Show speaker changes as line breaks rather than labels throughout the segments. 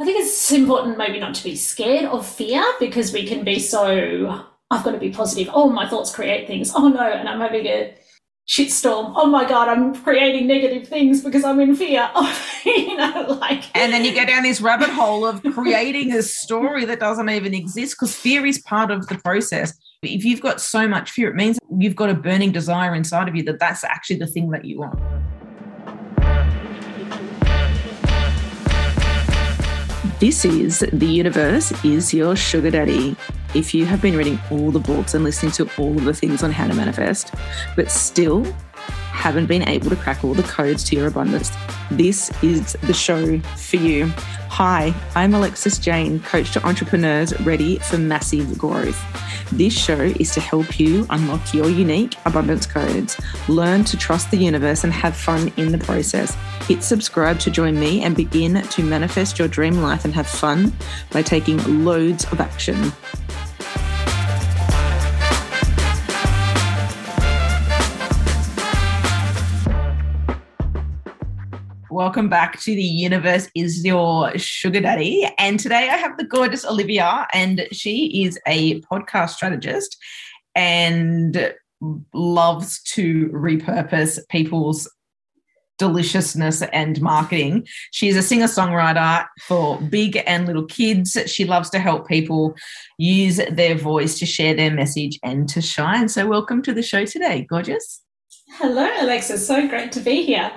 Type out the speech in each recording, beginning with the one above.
I think it's important maybe not to be scared of fear because we can be so, I've got to be positive. Oh, my thoughts create things. Oh no, and I'm having a shitstorm. Oh my God, I'm creating negative things because I'm in fear. Oh, you know, like.
And then you go down this rabbit hole of creating a story that doesn't even exist because fear is part of the process. If you've got so much fear, it means you've got a burning desire inside of you that that's actually the thing that you want. This is The Universe is Your Sugar Daddy. If you have been reading all the books and listening to all of the things on how to manifest, but still haven't been able to crack all the codes to your abundance, this is the show for you. Hi, I'm Alexis Jane, coach to entrepreneurs ready for massive growth. This show is to help you unlock your unique abundance codes, learn to trust the universe, and have fun in the process. Hit subscribe to join me and begin to manifest your dream life and have fun by taking loads of action. Welcome back to the universe is your sugar daddy. And today I have the gorgeous Olivia, and she is a podcast strategist and loves to repurpose people's deliciousness and marketing. She's a singer songwriter for big and little kids. She loves to help people use their voice to share their message and to shine. So, welcome to the show today, gorgeous.
Hello, Alexis. So great to be here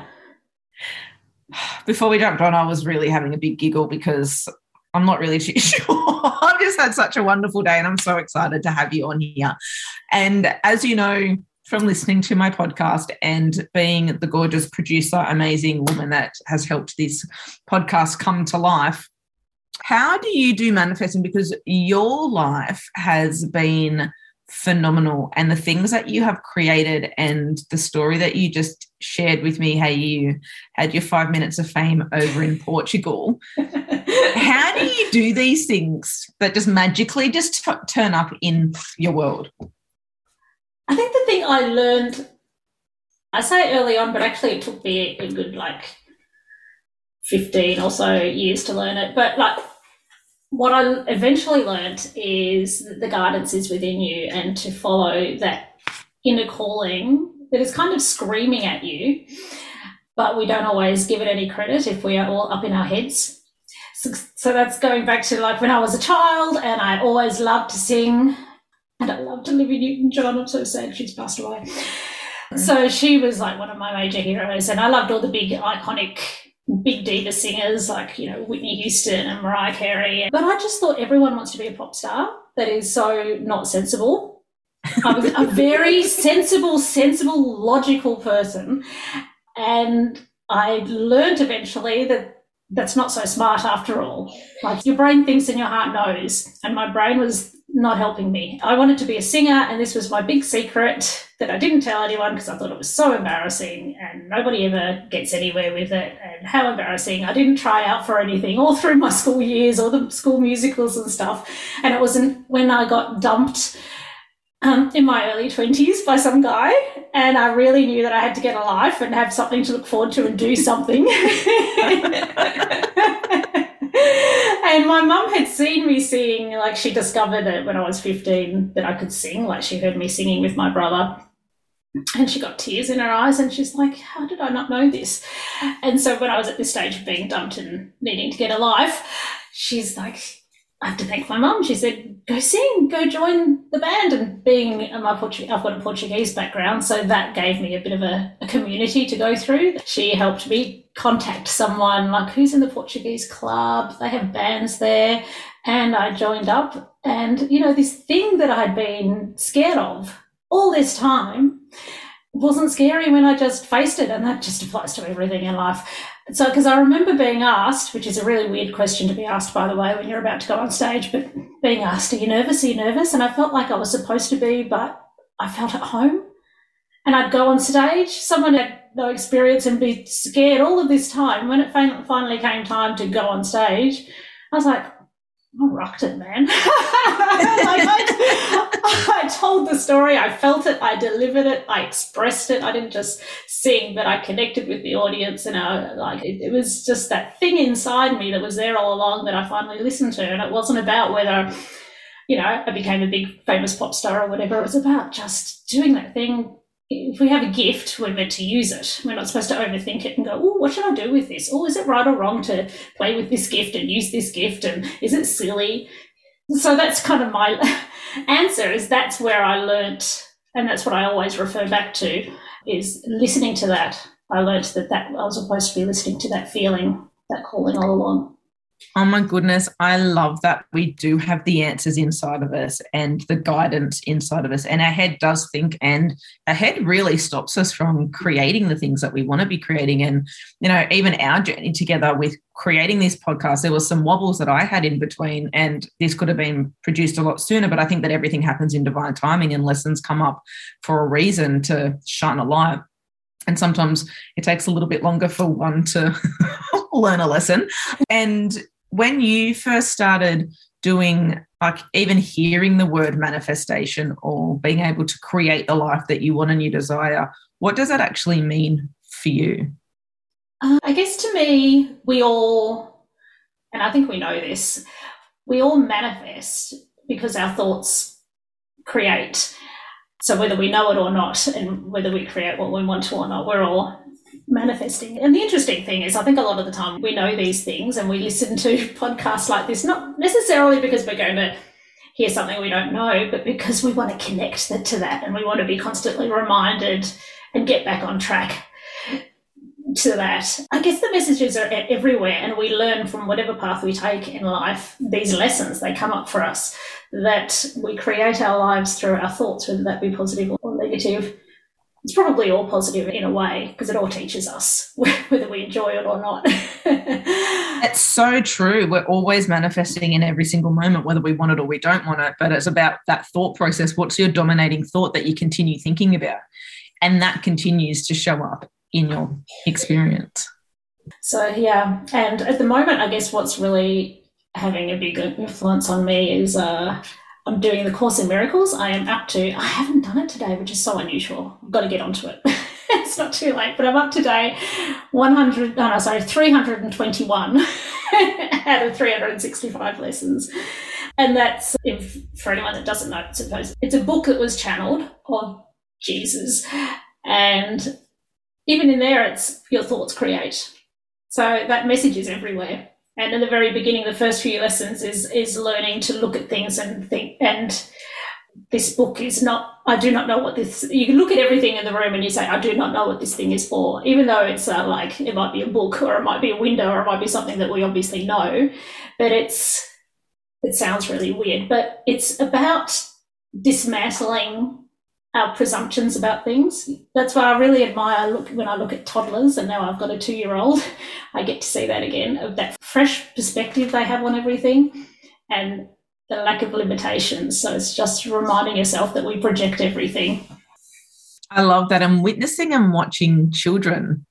before we jumped on, I was really having a big giggle because I'm not really sure. I've just had such a wonderful day and I'm so excited to have you on here. And as you know from listening to my podcast and being the gorgeous producer, amazing woman that has helped this podcast come to life, how do you do manifesting? Because your life has been phenomenal and the things that you have created and the story that you just shared with me how you had your five minutes of fame over in portugal. How do you do these things that just magically just t- turn up in your world?
I think the thing i learned i say early on but actually it took me a good like 15 or so years to learn it. But like what I eventually learned is that the guidance is within you and to follow that inner calling that is kind of screaming at you, but we don't always give it any credit if we are all up in our heads. So, so that's going back to like when I was a child and I always loved to sing and I loved Olivia Newton John. I'm so sad she's passed away. So she was like one of my major heroes, and I loved all the big iconic big diva singers like you know Whitney Houston and Mariah Carey. But I just thought everyone wants to be a pop star. That is so not sensible. I was a very sensible, sensible, logical person, and I learned eventually that that's not so smart after all. Like your brain thinks and your heart knows, and my brain was not helping me. I wanted to be a singer, and this was my big secret that I didn't tell anyone because I thought it was so embarrassing and nobody ever gets anywhere with it. And how embarrassing. I didn't try out for anything all through my school years, all the school musicals and stuff. And it wasn't when I got dumped um, in my early 20s by some guy. And I really knew that I had to get a life and have something to look forward to and do something. and my mum had seen me sing, like she discovered it when I was 15 that I could sing, like she heard me singing with my brother. And she got tears in her eyes and she's like, How did I not know this? And so when I was at this stage of being dumped and needing to get a life, she's like, I have to thank my mum. She said, "Go sing, go join the band." And being my Portu- I've got a Portuguese background, so that gave me a bit of a, a, community to go through. She helped me contact someone like who's in the Portuguese club. They have bands there, and I joined up. And you know, this thing that I'd been scared of all this time wasn't scary when I just faced it, and that just applies to everything in life. So, because I remember being asked, which is a really weird question to be asked, by the way, when you're about to go on stage, but being asked, Are you nervous? Are you nervous? And I felt like I was supposed to be, but I felt at home. And I'd go on stage, someone had no experience and be scared all of this time. When it finally came time to go on stage, I was like, I rocked it, man. like I, I, told the story, I felt it, I delivered it, I expressed it. I didn't just sing, but I connected with the audience, and I like it, it was just that thing inside me that was there all along that I finally listened to, and it wasn't about whether you know I became a big famous pop star or whatever. It was about just doing that thing if we have a gift, we're meant to use it. We're not supposed to overthink it and go, oh, what should I do with this? Oh, is it right or wrong to play with this gift and use this gift? And is it silly? So that's kind of my answer is that's where I learnt, and that's what I always refer back to, is listening to that. I learnt that, that I was supposed to be listening to that feeling, that calling all along.
Oh my goodness, I love that we do have the answers inside of us and the guidance inside of us. And our head does think, and our head really stops us from creating the things that we want to be creating. And, you know, even our journey together with creating this podcast, there was some wobbles that I had in between, and this could have been produced a lot sooner. But I think that everything happens in divine timing and lessons come up for a reason to shine a light. And sometimes it takes a little bit longer for one to learn a lesson. And when you first started doing like even hearing the word manifestation or being able to create the life that you want and you desire, what does that actually mean for you?
Uh, I guess to me, we all, and I think we know this, we all manifest because our thoughts create. So whether we know it or not, and whether we create what we want to or not, we're all manifesting. And the interesting thing is, I think a lot of the time we know these things and we listen to podcasts like this, not necessarily because we're going to hear something we don't know, but because we want to connect to that and we want to be constantly reminded and get back on track to that. I guess the messages are everywhere and we learn from whatever path we take in life, these lessons, they come up for us, that we create our lives through our thoughts, whether that be positive or negative it's probably all positive in a way because it all teaches us whether we enjoy it or not.
it's so true. We're always manifesting in every single moment, whether we want it or we don't want it. But it's about that thought process. What's your dominating thought that you continue thinking about? And that continues to show up in your experience.
So, yeah. And at the moment, I guess what's really having a big influence on me is uh, I'm doing the Course in Miracles. I am up to, I haven't done it today, which is so unusual. I've got to get onto it. it's not too late, but I'm up to day 100, oh no, sorry, 321 out of 365 lessons. And that's, if for anyone that doesn't know, suppose it's a book that was channeled of Jesus. And even in there, it's your thoughts create. So that message is everywhere and in the very beginning the first few lessons is is learning to look at things and think and this book is not i do not know what this you can look at everything in the room and you say i do not know what this thing is for even though it's uh, like it might be a book or it might be a window or it might be something that we obviously know but it's it sounds really weird. But it's about dismantling our presumptions about things. That's why I really admire look when I look at toddlers, and now I've got a two-year-old. I get to see that again of that fresh perspective they have on everything, and the lack of limitations. So it's just reminding yourself that we project everything.
I love that. I'm witnessing and watching children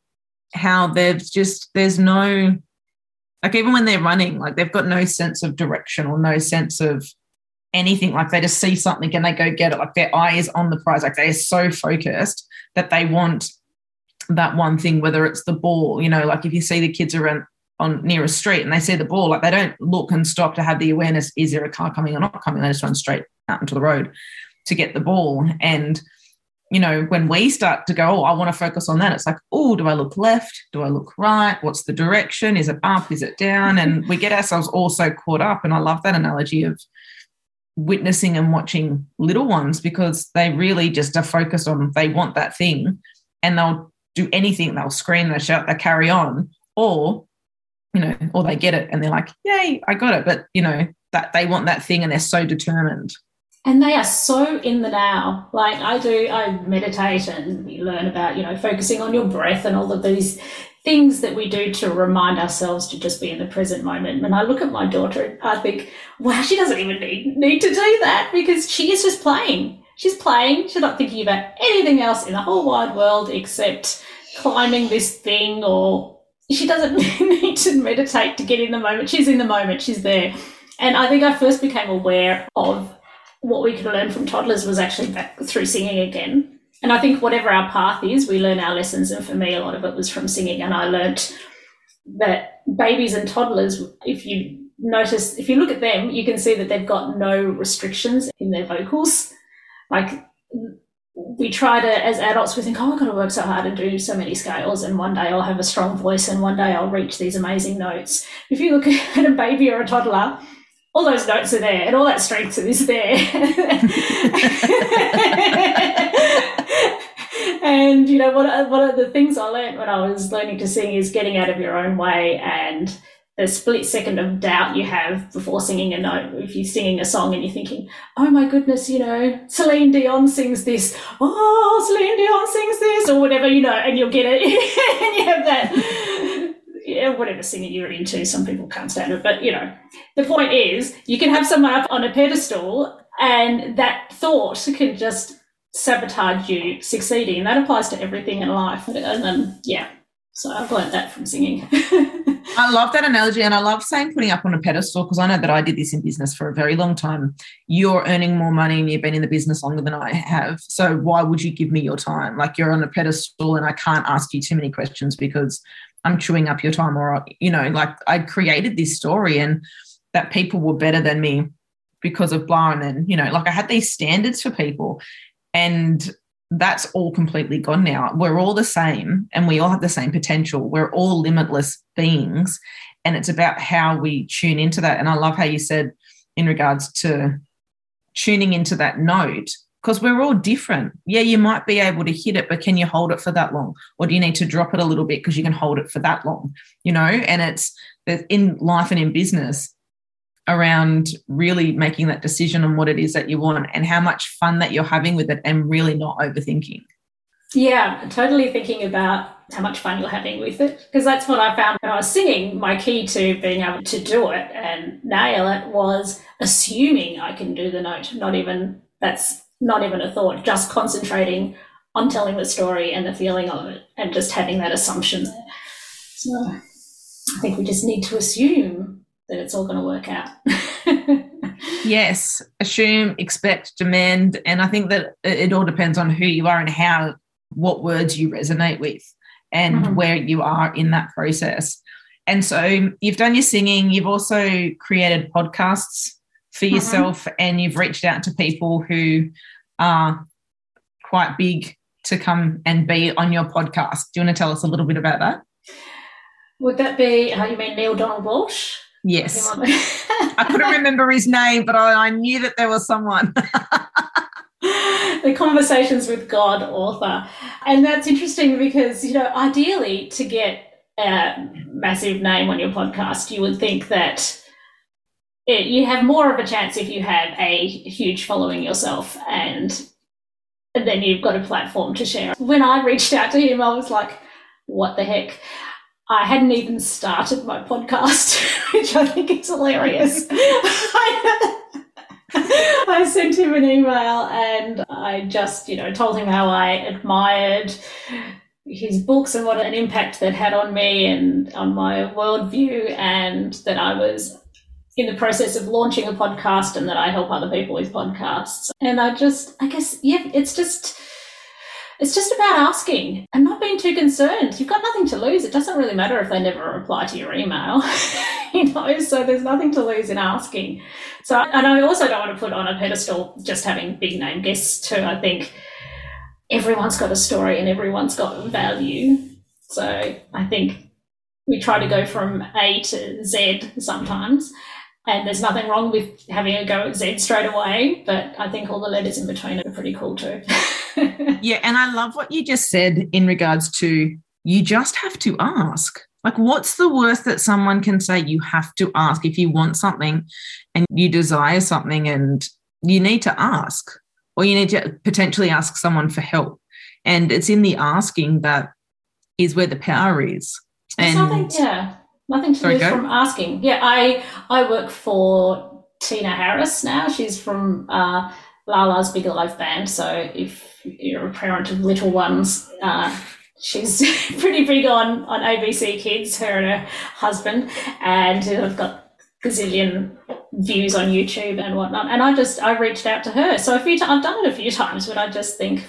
how there's just there's no like even when they're running, like they've got no sense of direction or no sense of anything. Like they just see something and they go get it. Like their eye is on the prize. Like they're so focused that they want that one thing, whether it's the ball, you know, like if you see the kids around on near a street and they see the ball, like they don't look and stop to have the awareness, is there a car coming or not coming? They just run straight out into the road to get the ball. And, you know, when we start to go, oh, I want to focus on that, it's like, oh, do I look left? Do I look right? What's the direction? Is it up? Is it down? And we get ourselves all so caught up. And I love that analogy of witnessing and watching little ones because they really just are focused on they want that thing and they'll do anything. They'll scream they shout they carry on or you know or they get it and they're like yay i got it. But you know that they want that thing and they're so determined.
And they are so in the now. Like i do i meditate and learn about you know focusing on your breath and all of these things that we do to remind ourselves to just be in the present moment. When I look at my daughter, I think, wow, she doesn't even need, need to do that because she is just playing. She's playing. She's not thinking about anything else in the whole wide world except climbing this thing or she doesn't need to meditate to get in the moment. She's in the moment. She's there. And I think I first became aware of what we could learn from toddlers was actually through singing again. And I think whatever our path is, we learn our lessons. And for me, a lot of it was from singing. And I learnt that babies and toddlers, if you notice, if you look at them, you can see that they've got no restrictions in their vocals. Like we try to, as adults, we think, oh, I've got to work so hard and do so many scales, and one day I'll have a strong voice, and one day I'll reach these amazing notes. If you look at a baby or a toddler, all those notes are there and all that strength is there. and you know what uh, one of the things I learned when I was learning to sing is getting out of your own way and the split second of doubt you have before singing a note. If you're singing a song and you're thinking, "Oh my goodness, you know, Celine Dion sings this. Oh, Celine Dion sings this," or whatever, you know, and you'll get it, and you have that yeah, whatever singer you're into. Some people can't stand it, but you know, the point is, you can have someone up on a pedestal, and that thought can just sabotage you succeeding. That applies to everything in life. And then, yeah, so I've learned that from singing.
I love that analogy, and I love saying putting up on a pedestal because I know that I did this in business for a very long time. You're earning more money and you've been in the business longer than I have. So why would you give me your time? Like you're on a pedestal, and I can't ask you too many questions because I'm chewing up your time, or you know, like I created this story and that people were better than me because of blah, and then you know, like I had these standards for people, and that's all completely gone now. We're all the same, and we all have the same potential. We're all limitless beings, and it's about how we tune into that. And I love how you said in regards to tuning into that note because we're all different. Yeah, you might be able to hit it, but can you hold it for that long? Or do you need to drop it a little bit because you can hold it for that long? You know, and it's in life and in business around really making that decision on what it is that you want and how much fun that you're having with it and really not overthinking.
Yeah, totally thinking about how much fun you're having with it. Because that's what I found when I was singing. My key to being able to do it and nail it was assuming I can do the note, not even that's not even a thought, just concentrating on telling the story and the feeling of it and just having that assumption there. So I think we just need to assume that it's all going to work out.
yes, assume, expect, demand. And I think that it all depends on who you are and how, what words you resonate with and mm-hmm. where you are in that process. And so you've done your singing, you've also created podcasts for mm-hmm. yourself and you've reached out to people who are quite big to come and be on your podcast. Do you want to tell us a little bit about that?
Would that be, how you mean Neale Donald Walsch?
Yes. I couldn't remember his name, but I, I knew that there was someone.
the Conversations with God author. And that's interesting because, you know, ideally to get a massive name on your podcast, you would think that it, you have more of a chance if you have a huge following yourself and, and then you've got a platform to share. When I reached out to him, I was like, what the heck? I hadn't even started my podcast, which I think is hilarious. I sent him an email and I just, you know, told him how I admired his books and what an impact that had on me and on my worldview, and that I was in the process of launching a podcast and that I help other people with podcasts. And I just, I guess, yeah, it's just, it's just about asking and not being too concerned. You've got nothing to lose. It doesn't really matter if they never reply to your email, you know, so there's nothing to lose in asking. So, and I also don't want to put on a pedestal just having big name guests too. I think everyone's got a story and everyone's got value. So I think we try to go from A to Z sometimes. And there's nothing wrong with having a go at Z straight away, but I think all the letters in between are pretty cool too.
yeah, and I love what you just said in regards to you just have to ask. Like, what's the worst that someone can say? You have to ask if you want something and you desire something, and you need to ask, or you need to potentially ask someone for help. And it's in the asking that is where the power is.
and yeah, Nothing to Sorry, lose go. from asking. Yeah, I I work for Tina Harris now. She's from uh, Lah-Lah's Big Live Band. So if you're a parent of little ones, uh, she's pretty big on on ABC Kids. Her and her husband, and I've got gazillion views on YouTube and whatnot. And I just I reached out to her. So a few times I've done it a few times, but I just think,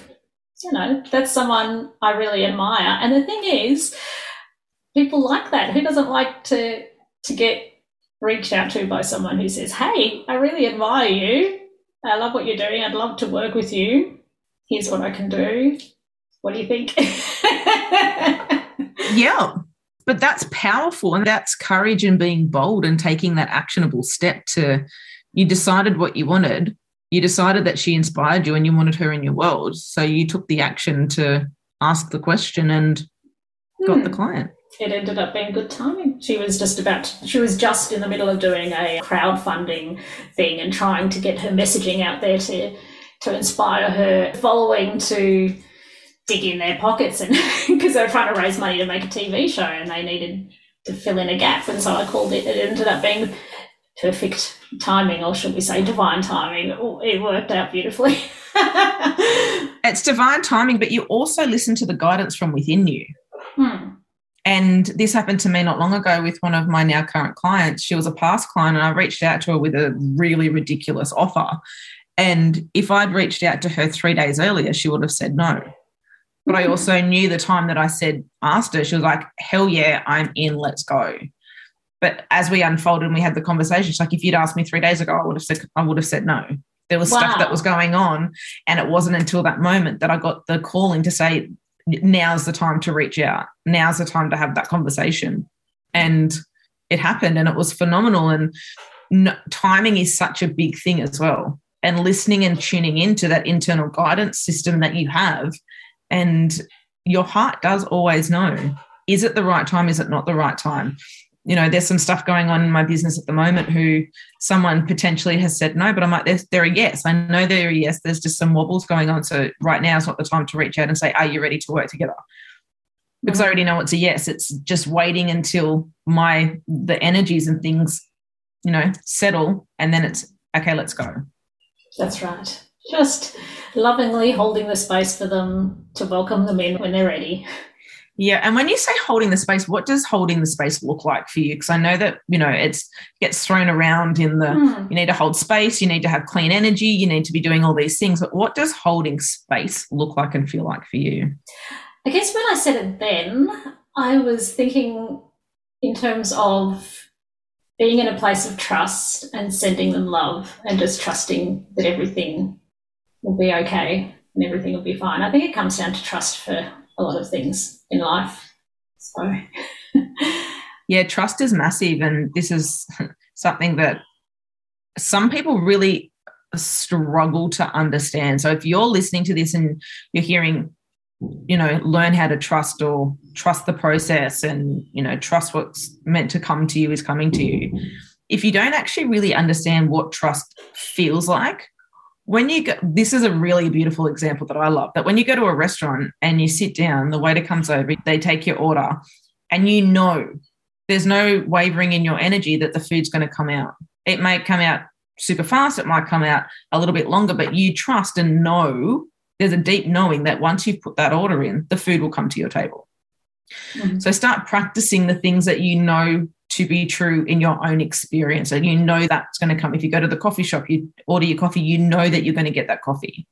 you know, that's someone I really admire. And the thing is, people like that. Who doesn't like to to get reached out to by someone who says, "Hey, I really admire you. I love what you're doing. I'd love to work with you. Here's what I can do. What do you think?"
yeah. But that's powerful and that's courage and being bold and taking that actionable step to you decided what you wanted. You decided that she inspired you and you wanted her in your world. So you took the action to ask the question and got hmm. the client
it ended up being good timing. She was just about, she was just in the middle of doing a crowdfunding thing and trying to get her messaging out there to, to inspire her following to dig in their pockets and because they were trying to raise money to make a TV show and they needed to fill in a gap. And so I called it, it ended up being perfect timing, or should we say divine timing. It worked out beautifully.
it's divine timing, but you also listen to the guidance from within you.
Hmm.
And this happened to me not long ago with one of my now current clients. She was a past client, and I reached out to her with a really ridiculous offer. And if I'd reached out to her three days earlier, she would have said no. But I hmm. also knew the time that I said, asked her, she was like, hell yeah, I'm in, let's go. But as we unfolded and we had the conversation, she's like, if you'd asked me three days ago, I would have said, I would have said no. There was wow. stuff that was going on. And it wasn't until that moment that I got the calling to say, now's the time to reach out. Now's the time to have that conversation. And it happened and it was phenomenal. And no, timing is such a big thing as well. And listening and tuning into that internal guidance system that you have. And your heart does always know is it the right time? Is it not the right time? You know, there's some stuff going on in my business at the moment who someone potentially has said no, but I'm like, they're, they're a yes. I know they're a yes. There's just some wobbles going on. So right now is not the time to reach out and say, are you ready to work together? Because I already know it's a yes. It's just waiting until my the energies and things, you know, settle, and then it's okay. Let's go.
That's right. Just lovingly holding the space for them to welcome them in when they're ready.
Yeah, and when you say holding the space, what does holding the space look like for you? Because I know that you know it's gets thrown around in the mm. you need to hold space, you need to have clean energy, you need to be doing all these things. But what does holding space look like and feel like for you?
I guess when I said it then, I was thinking in terms of being in a place of trust and sending them love and just trusting that everything will be okay and everything will be fine. I think it comes down to trust for a lot of things in life. So,
yeah, trust is massive. And this is something that some people really struggle to understand. So, if you're listening to this and you're hearing, you know, learn how to trust or trust the process and, you know, trust what's meant to come to you is coming to you. If you don't actually really understand what trust feels like, when you go, this is a really beautiful example that I love that when you go to a restaurant and you sit down, the waiter comes over, they take your order, and you know there's no wavering in your energy that the food's going to come out. It may come out super fast, it might come out a little bit longer, but you trust and know there's a deep knowing that once you've put that order in, the food will come to your table. Mm-hmm. So start practicing the things that you know to be true in your own experience. And you know that's going to come. If you go to the coffee shop, you order your coffee, you know that you're going to get that coffee.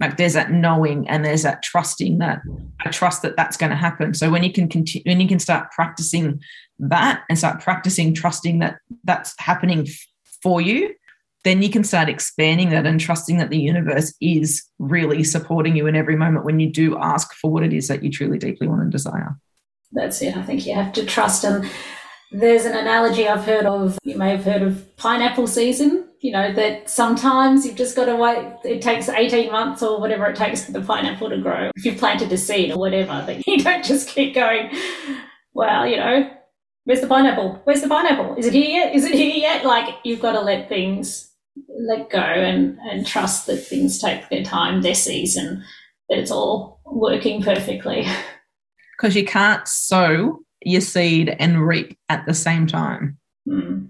Like there's that knowing and there's that trusting that I trust that that's going to happen. So when you can continue, when you can start practicing that and start practicing trusting that that's happening for you, then you can start expanding that and trusting that the universe is really supporting you in every moment when you do ask for what it is that you truly deeply want and desire.
That's it. I think you have to trust and there's an analogy I've heard of, you may have heard of pineapple season, you know, that sometimes you've just got to wait, it takes 18 months or whatever it takes for the pineapple to grow. If you've planted a seed or whatever, that you don't just keep going, well, you know, where's the pineapple? Where's the pineapple? Is it here yet? Is it here yet? Like, you've got to let things let go and, and trust that things take their time, their season, that it's all working perfectly.
Because you can't sow your seed and reap at the same time.
Mm.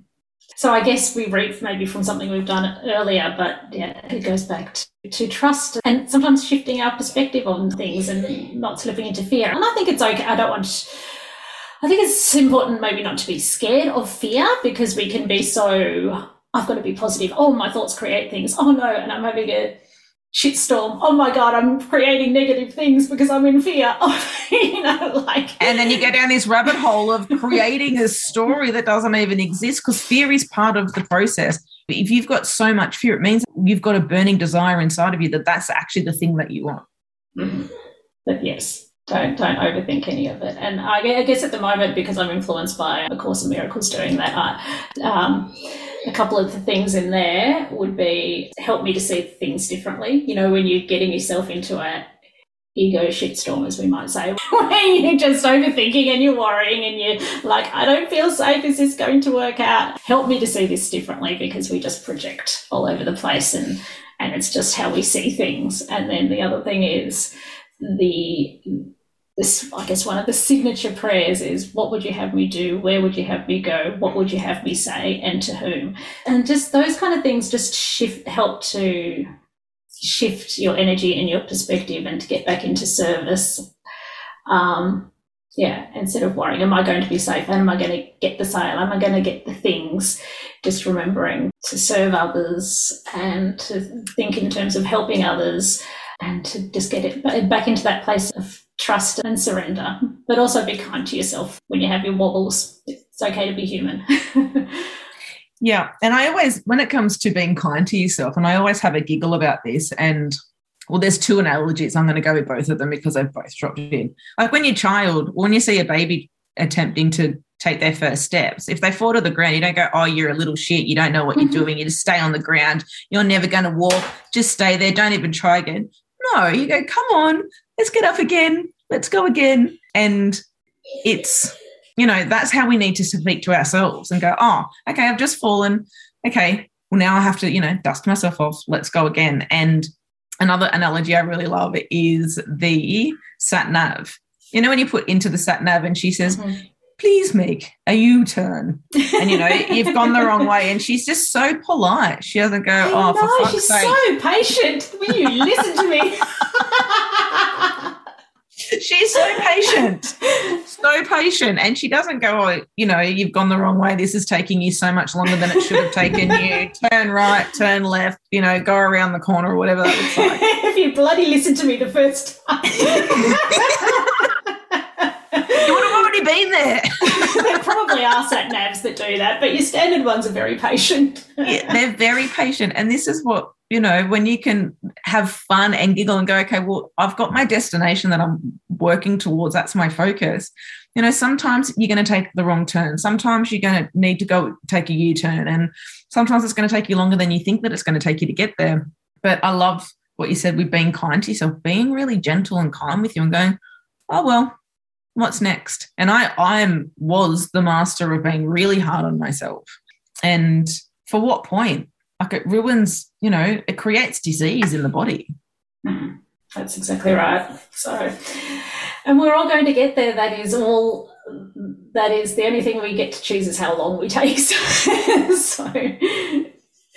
So I guess we reap maybe from something we've done earlier, but yeah, it goes back to, to, trust and sometimes shifting our perspective on things and not slipping into fear. And I think it's okay. I don't want. I think it's important maybe not to be scared of fear because we can be so I've got to be positive. Oh, my thoughts create things. Oh no, and I'm having a shitstorm. Oh my god, I'm creating negative things because I'm in fear. You know, like.
And then you go down this rabbit hole of creating a story that doesn't even exist because fear is part of the process. If you've got so much fear, it means you've got a burning desire inside of you that that's actually the thing that you want.
Mm-hmm. But yes, don't don't overthink any of it. And I, guess at the moment, because I'm influenced by A Course in Miracles doing that, I, um, a couple of the things in there would be help me to see things differently. You know, when you're getting yourself into a ego shitstorm, as we might say, where you're just overthinking and you're worrying and you're like, I don't feel safe. Is this going to work out? Help me to see this differently because we just project all over the place and and it's just how we see things. And then the other thing is the this I guess one of the signature prayers is what would you have me do? Where would you have me go? What would you have me say? And to whom? And just those kind of things just shift help to shift your energy and your perspective and to get back into service. Um, yeah, instead of worrying, am I going to be safe? And am I going to get the sale? Am I going to get the things? Just remembering to serve others and to think in terms of helping others and to just get it back into that place of trust and surrender, but also be kind to yourself when you have your wobbles. It's okay to be human.
yeah. And I always, when it comes to being kind to yourself, and I always have a giggle about this, and well, there's two analogies. I'm going to go with both of them because they've both dropped in. Like when you're child, when you see a baby attempting to take their first steps, if they fall to the ground, you don't go, Oh, you're a little shit. You don't know what you're mm-hmm. doing. You just stay on the ground. You're never going to walk. Just stay there. Don't even try again. No, you go, come on, let's get up again. Let's go again. And it's, you know, that's how we need to speak to ourselves and go, oh, okay, I've just fallen. Okay, well, now I have to, you know, dust myself off. Let's go again. And another analogy I really love is the sat nav. You know, when you put into the sat nav and she says, mm-hmm please make a U-turn. And you know, you've gone the wrong way. And she's just so polite. She doesn't go, I oh, know, for fuck's
she's
sake.
so patient. Will you listen to me?
she's so patient. So patient. And she doesn't go, oh, you know, you've gone the wrong way. This is taking you so much longer than it should have taken you. Turn right, turn left, you know, go around the corner or whatever that looks like.
if you bloody listened to me the first time
there.
there probably are sat navs that do that, but your standard ones are very patient.
yeah, they're very patient. And this is what, you know, when you can have fun and giggle and go, okay, well, I've got my destination that I'm working towards. That's my focus. You know, sometimes you're going to take the wrong turn. Sometimes you're going to need to go take a U turn. And sometimes it's going to take you longer than you think that it's going to take you to get there. But I love what you said with being kind to yourself, being really gentle and kind with you and going, oh, well, what's next? And I I am was the master of being really hard on myself. And for what point? Like it ruins, you know, it creates disease in the body.
Mm, that's exactly right. So and we're all going to get there. That is all that is the only thing we get to choose is how long we take. so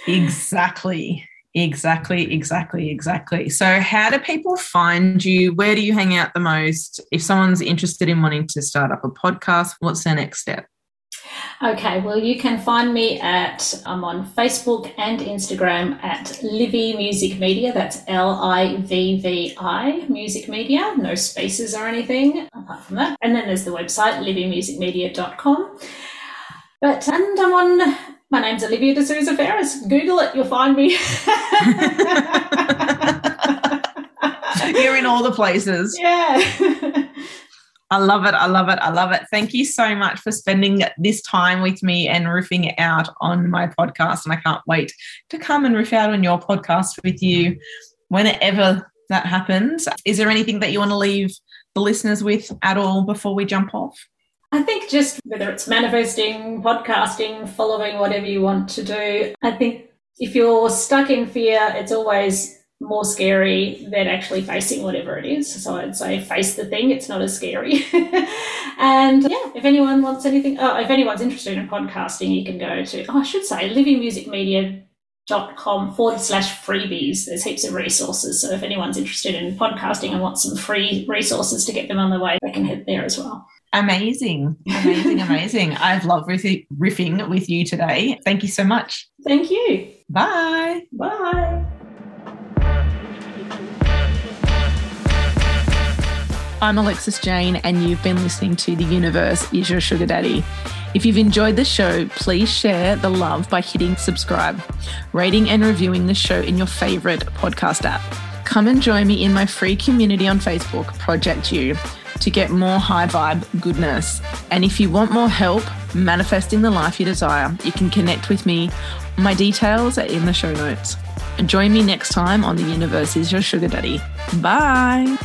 exactly. Exactly, exactly, exactly. So, how do people find you? Where do you hang out the most? If someone's interested in wanting to start up a podcast, what's their next step?
Okay, well, you can find me at, I'm on Facebook and Instagram at Livvi Music Media. That's L I V V I Music Media, no spaces or anything apart from that. And then there's the website, livvimusicmedia.com. But, and I'm on my name's Olivia de Sousa Ferris. Google it, you'll find me.
You're in all the places.
Yeah.
I love it. I love it. I love it. Thank you so much for spending this time with me and riffing out on my podcast. And I can't wait to come and riff out on your podcast with you whenever that happens. Is there anything that you want to leave the listeners with at all before we jump off?
I think just whether it's manifesting, podcasting, following whatever you want to do, I think if you're stuck in fear, it's always more scary than actually facing whatever it is. So I'd say face the thing, it's not as scary. and yeah, if anyone wants anything, oh, if anyone's interested in podcasting, you can go to, oh, I should say, livvimusicmedia.com forward slash freebies. There's heaps of resources. So if anyone's interested in podcasting and wants some free resources to get them on the way, they can head there as well.
Amazing, amazing, amazing. I've loved riffing with you today. Thank you so much.
Thank you.
Bye.
Bye.
I'm Alexis Jane, and you've been listening to The Universe is Your Sugar Daddy. If you've enjoyed the show, please share the love by hitting subscribe, rating and reviewing the show in your favorite podcast app. Come and join me in my free community on Facebook, Project You, to get more high vibe goodness. And if you want more help manifesting the life you desire, you can connect with me. My details are in the show notes. Join me next time on The Universe is Your Sugar Daddy. Bye.